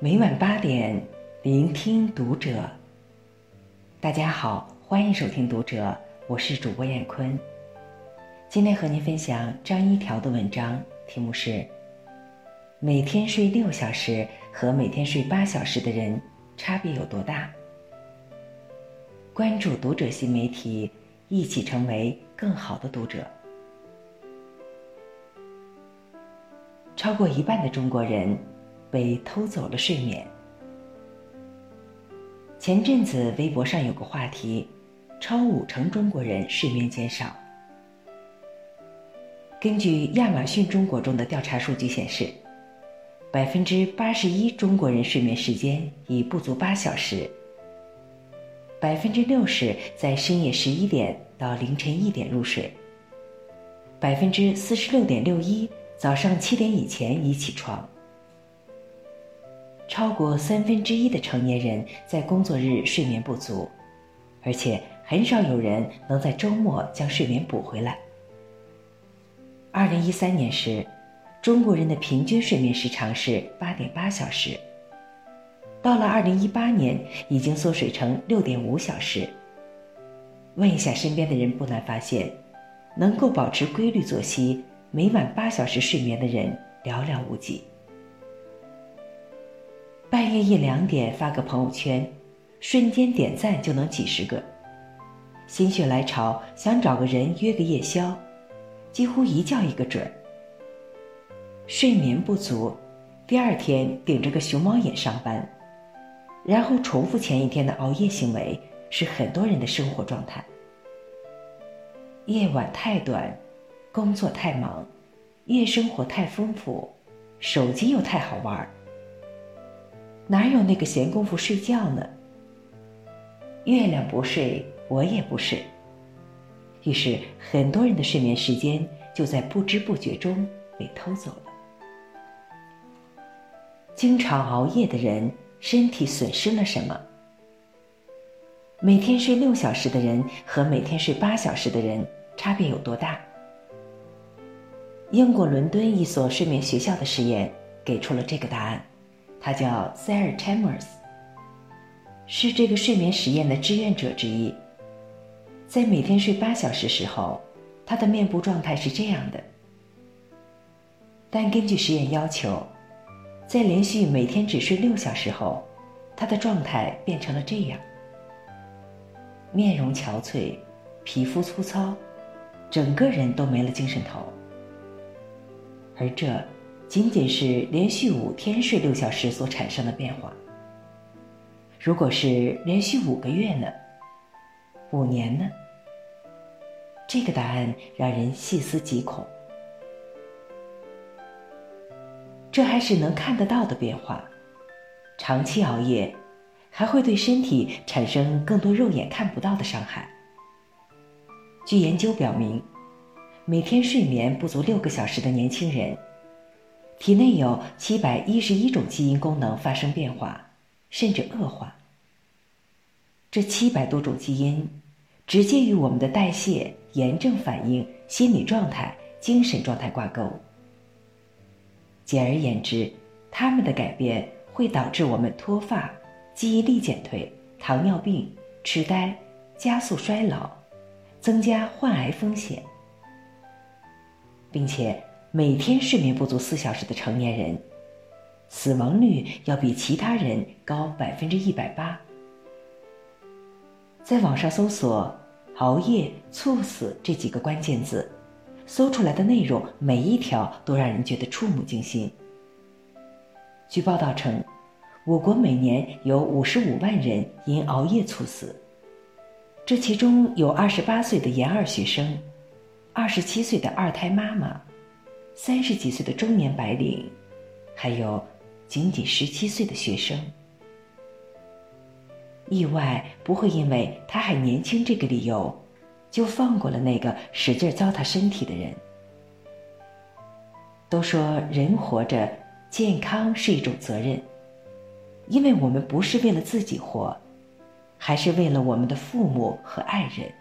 每晚八点，聆听读者。大家好，欢迎收听《读者》，我是主播艳坤。今天和您分享张一条的文章，题目是：每天睡六小时和每天睡八小时的人差别有多大？关注《读者》新媒体，一起成为更好的读者。超过一半的中国人。被偷走了睡眠。前阵子微博上有个话题，超五成中国人睡眠减少。根据亚马逊中国中的调查数据显示，百分之八十一中国人睡眠时间已不足八小时，百分之六十在深夜十一点到凌晨一点入睡，百分之四十六点六一早上七点以前已起床。超过三分之一的成年人在工作日睡眠不足，而且很少有人能在周末将睡眠补回来。二零一三年时，中国人的平均睡眠时长是八点八小时，到了二零一八年，已经缩水成六点五小时。问一下身边的人，不难发现，能够保持规律作息、每晚八小时睡眠的人寥寥无几。半夜一两点发个朋友圈，瞬间点赞就能几十个。心血来潮想找个人约个夜宵，几乎一叫一个准。睡眠不足，第二天顶着个熊猫眼上班，然后重复前一天的熬夜行为，是很多人的生活状态。夜晚太短，工作太忙，夜生活太丰富，手机又太好玩儿。哪有那个闲工夫睡觉呢？月亮不睡，我也不睡。于是，很多人的睡眠时间就在不知不觉中被偷走了。经常熬夜的人，身体损失了什么？每天睡六小时的人和每天睡八小时的人差别有多大？英国伦敦一所睡眠学校的实验给出了这个答案。他叫塞尔·查默斯，是这个睡眠实验的志愿者之一。在每天睡八小时时候，他的面部状态是这样的。但根据实验要求，在连续每天只睡六小时后，他的状态变成了这样：面容憔悴，皮肤粗糙，整个人都没了精神头。而这。仅仅是连续五天睡六小时所产生的变化。如果是连续五个月呢？五年呢？这个答案让人细思极恐。这还是能看得到的变化。长期熬夜还会对身体产生更多肉眼看不到的伤害。据研究表明，每天睡眠不足六个小时的年轻人。体内有七百一十一种基因功能发生变化，甚至恶化。这七百多种基因，直接与我们的代谢、炎症反应、心理状态、精神状态挂钩。简而言之，它们的改变会导致我们脱发、记忆力减退、糖尿病、痴呆、加速衰老、增加患癌风险，并且。每天睡眠不足四小时的成年人，死亡率要比其他人高百分之一百八。在网上搜索“熬夜猝死”这几个关键字，搜出来的内容每一条都让人觉得触目惊心。据报道称，我国每年有五十五万人因熬夜猝死，这其中有二十八岁的研二学生，二十七岁的二胎妈妈。三十几岁的中年白领，还有仅仅十七岁的学生，意外不会因为他还年轻这个理由，就放过了那个使劲糟蹋身体的人。都说人活着，健康是一种责任，因为我们不是为了自己活，还是为了我们的父母和爱人。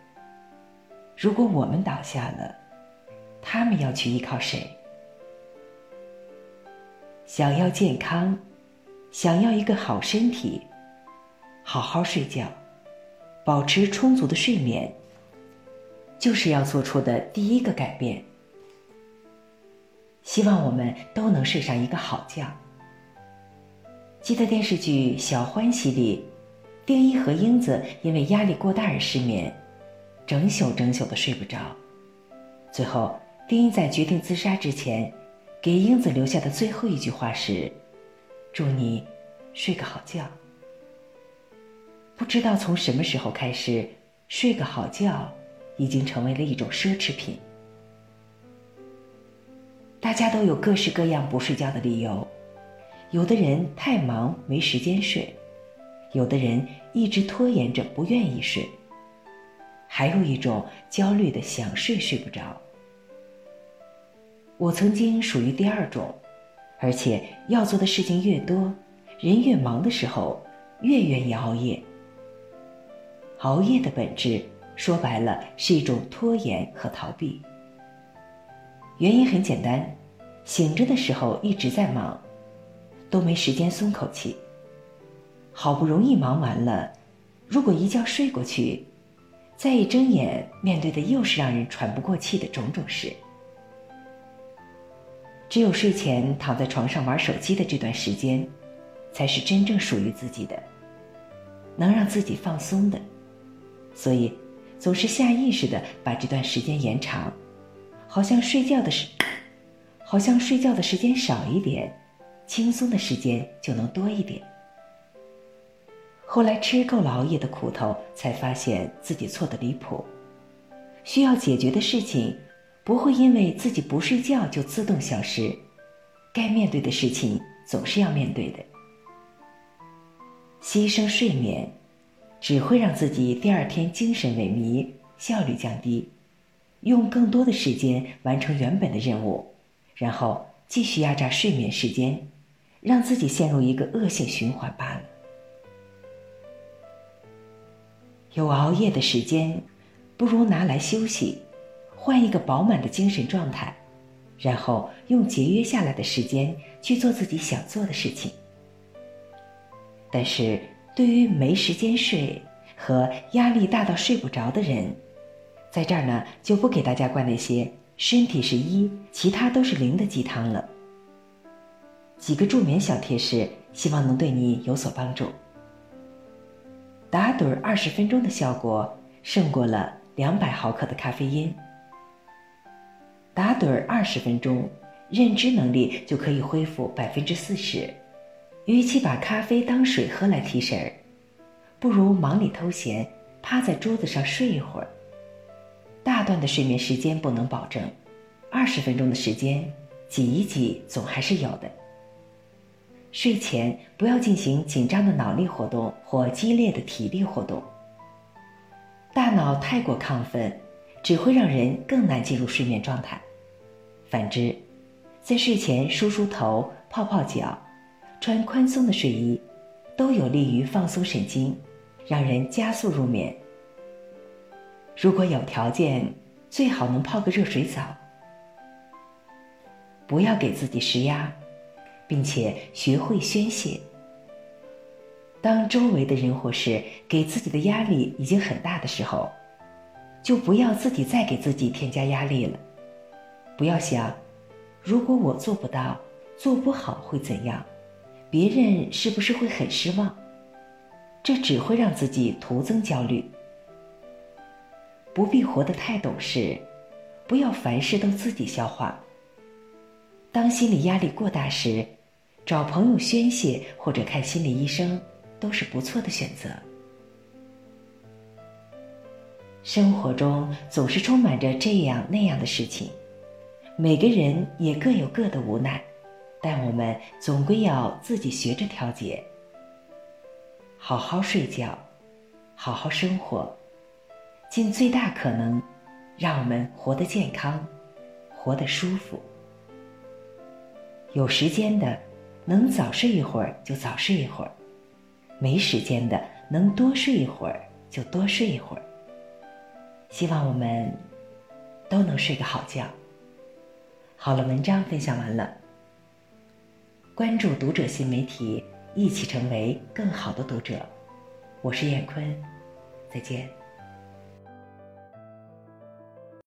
如果我们倒下了，他们要去依靠谁？想要健康，想要一个好身体，好好睡觉，保持充足的睡眠，就是要做出的第一个改变。希望我们都能睡上一个好觉。记得电视剧《小欢喜》里，丁一和英子因为压力过大而失眠，整宿整宿的睡不着。最后，丁一在决定自杀之前，给英子留下的最后一句话是：“祝你睡个好觉。”不知道从什么时候开始，睡个好觉已经成为了一种奢侈品。大家都有各式各样不睡觉的理由，有的人太忙没时间睡，有的人一直拖延着不愿意睡，还有一种焦虑的想睡睡不着。我曾经属于第二种，而且要做的事情越多，人越忙的时候，越愿意熬夜。熬夜的本质说白了是一种拖延和逃避。原因很简单，醒着的时候一直在忙，都没时间松口气。好不容易忙完了，如果一觉睡过去，再一睁眼，面对的又是让人喘不过气的种种事。只有睡前躺在床上玩手机的这段时间，才是真正属于自己的，能让自己放松的。所以，总是下意识的把这段时间延长。好像睡觉的时，好像睡觉的时间少一点，轻松的时间就能多一点。后来吃够了熬夜的苦头，才发现自己错的离谱。需要解决的事情，不会因为自己不睡觉就自动消失。该面对的事情，总是要面对的。牺牲睡眠，只会让自己第二天精神萎靡，效率降低。用更多的时间完成原本的任务，然后继续压榨睡眠时间，让自己陷入一个恶性循环罢了。有熬夜的时间，不如拿来休息，换一个饱满的精神状态，然后用节约下来的时间去做自己想做的事情。但是对于没时间睡和压力大到睡不着的人，在这儿呢，就不给大家灌那些身体是一，其他都是零的鸡汤了。几个助眠小贴士，希望能对你有所帮助。打盹二十分钟的效果胜过了两百毫克的咖啡因。打盹二十分钟，认知能力就可以恢复百分之四十。与其把咖啡当水喝来提神儿，不如忙里偷闲，趴在桌子上睡一会儿。大段的睡眠时间不能保证，二十分钟的时间挤一挤总还是有的。睡前不要进行紧张的脑力活动或激烈的体力活动。大脑太过亢奋，只会让人更难进入睡眠状态。反之，在睡前梳梳头、泡泡脚、穿宽松的睡衣，都有利于放松神经，让人加速入眠。如果有条件，最好能泡个热水澡。不要给自己施压，并且学会宣泄。当周围的人或事给自己的压力已经很大的时候，就不要自己再给自己添加压力了。不要想，如果我做不到、做不好会怎样？别人是不是会很失望？这只会让自己徒增焦虑。不必活得太懂事，不要凡事都自己消化。当心理压力过大时，找朋友宣泄或者看心理医生都是不错的选择。生活中总是充满着这样那样的事情，每个人也各有各的无奈，但我们总归要自己学着调节。好好睡觉，好好生活。尽最大可能，让我们活得健康，活得舒服。有时间的，能早睡一会儿就早睡一会儿；没时间的，能多睡一会儿就多睡一会儿。希望我们都能睡个好觉。好了，文章分享完了。关注读者新媒体，一起成为更好的读者。我是燕坤，再见。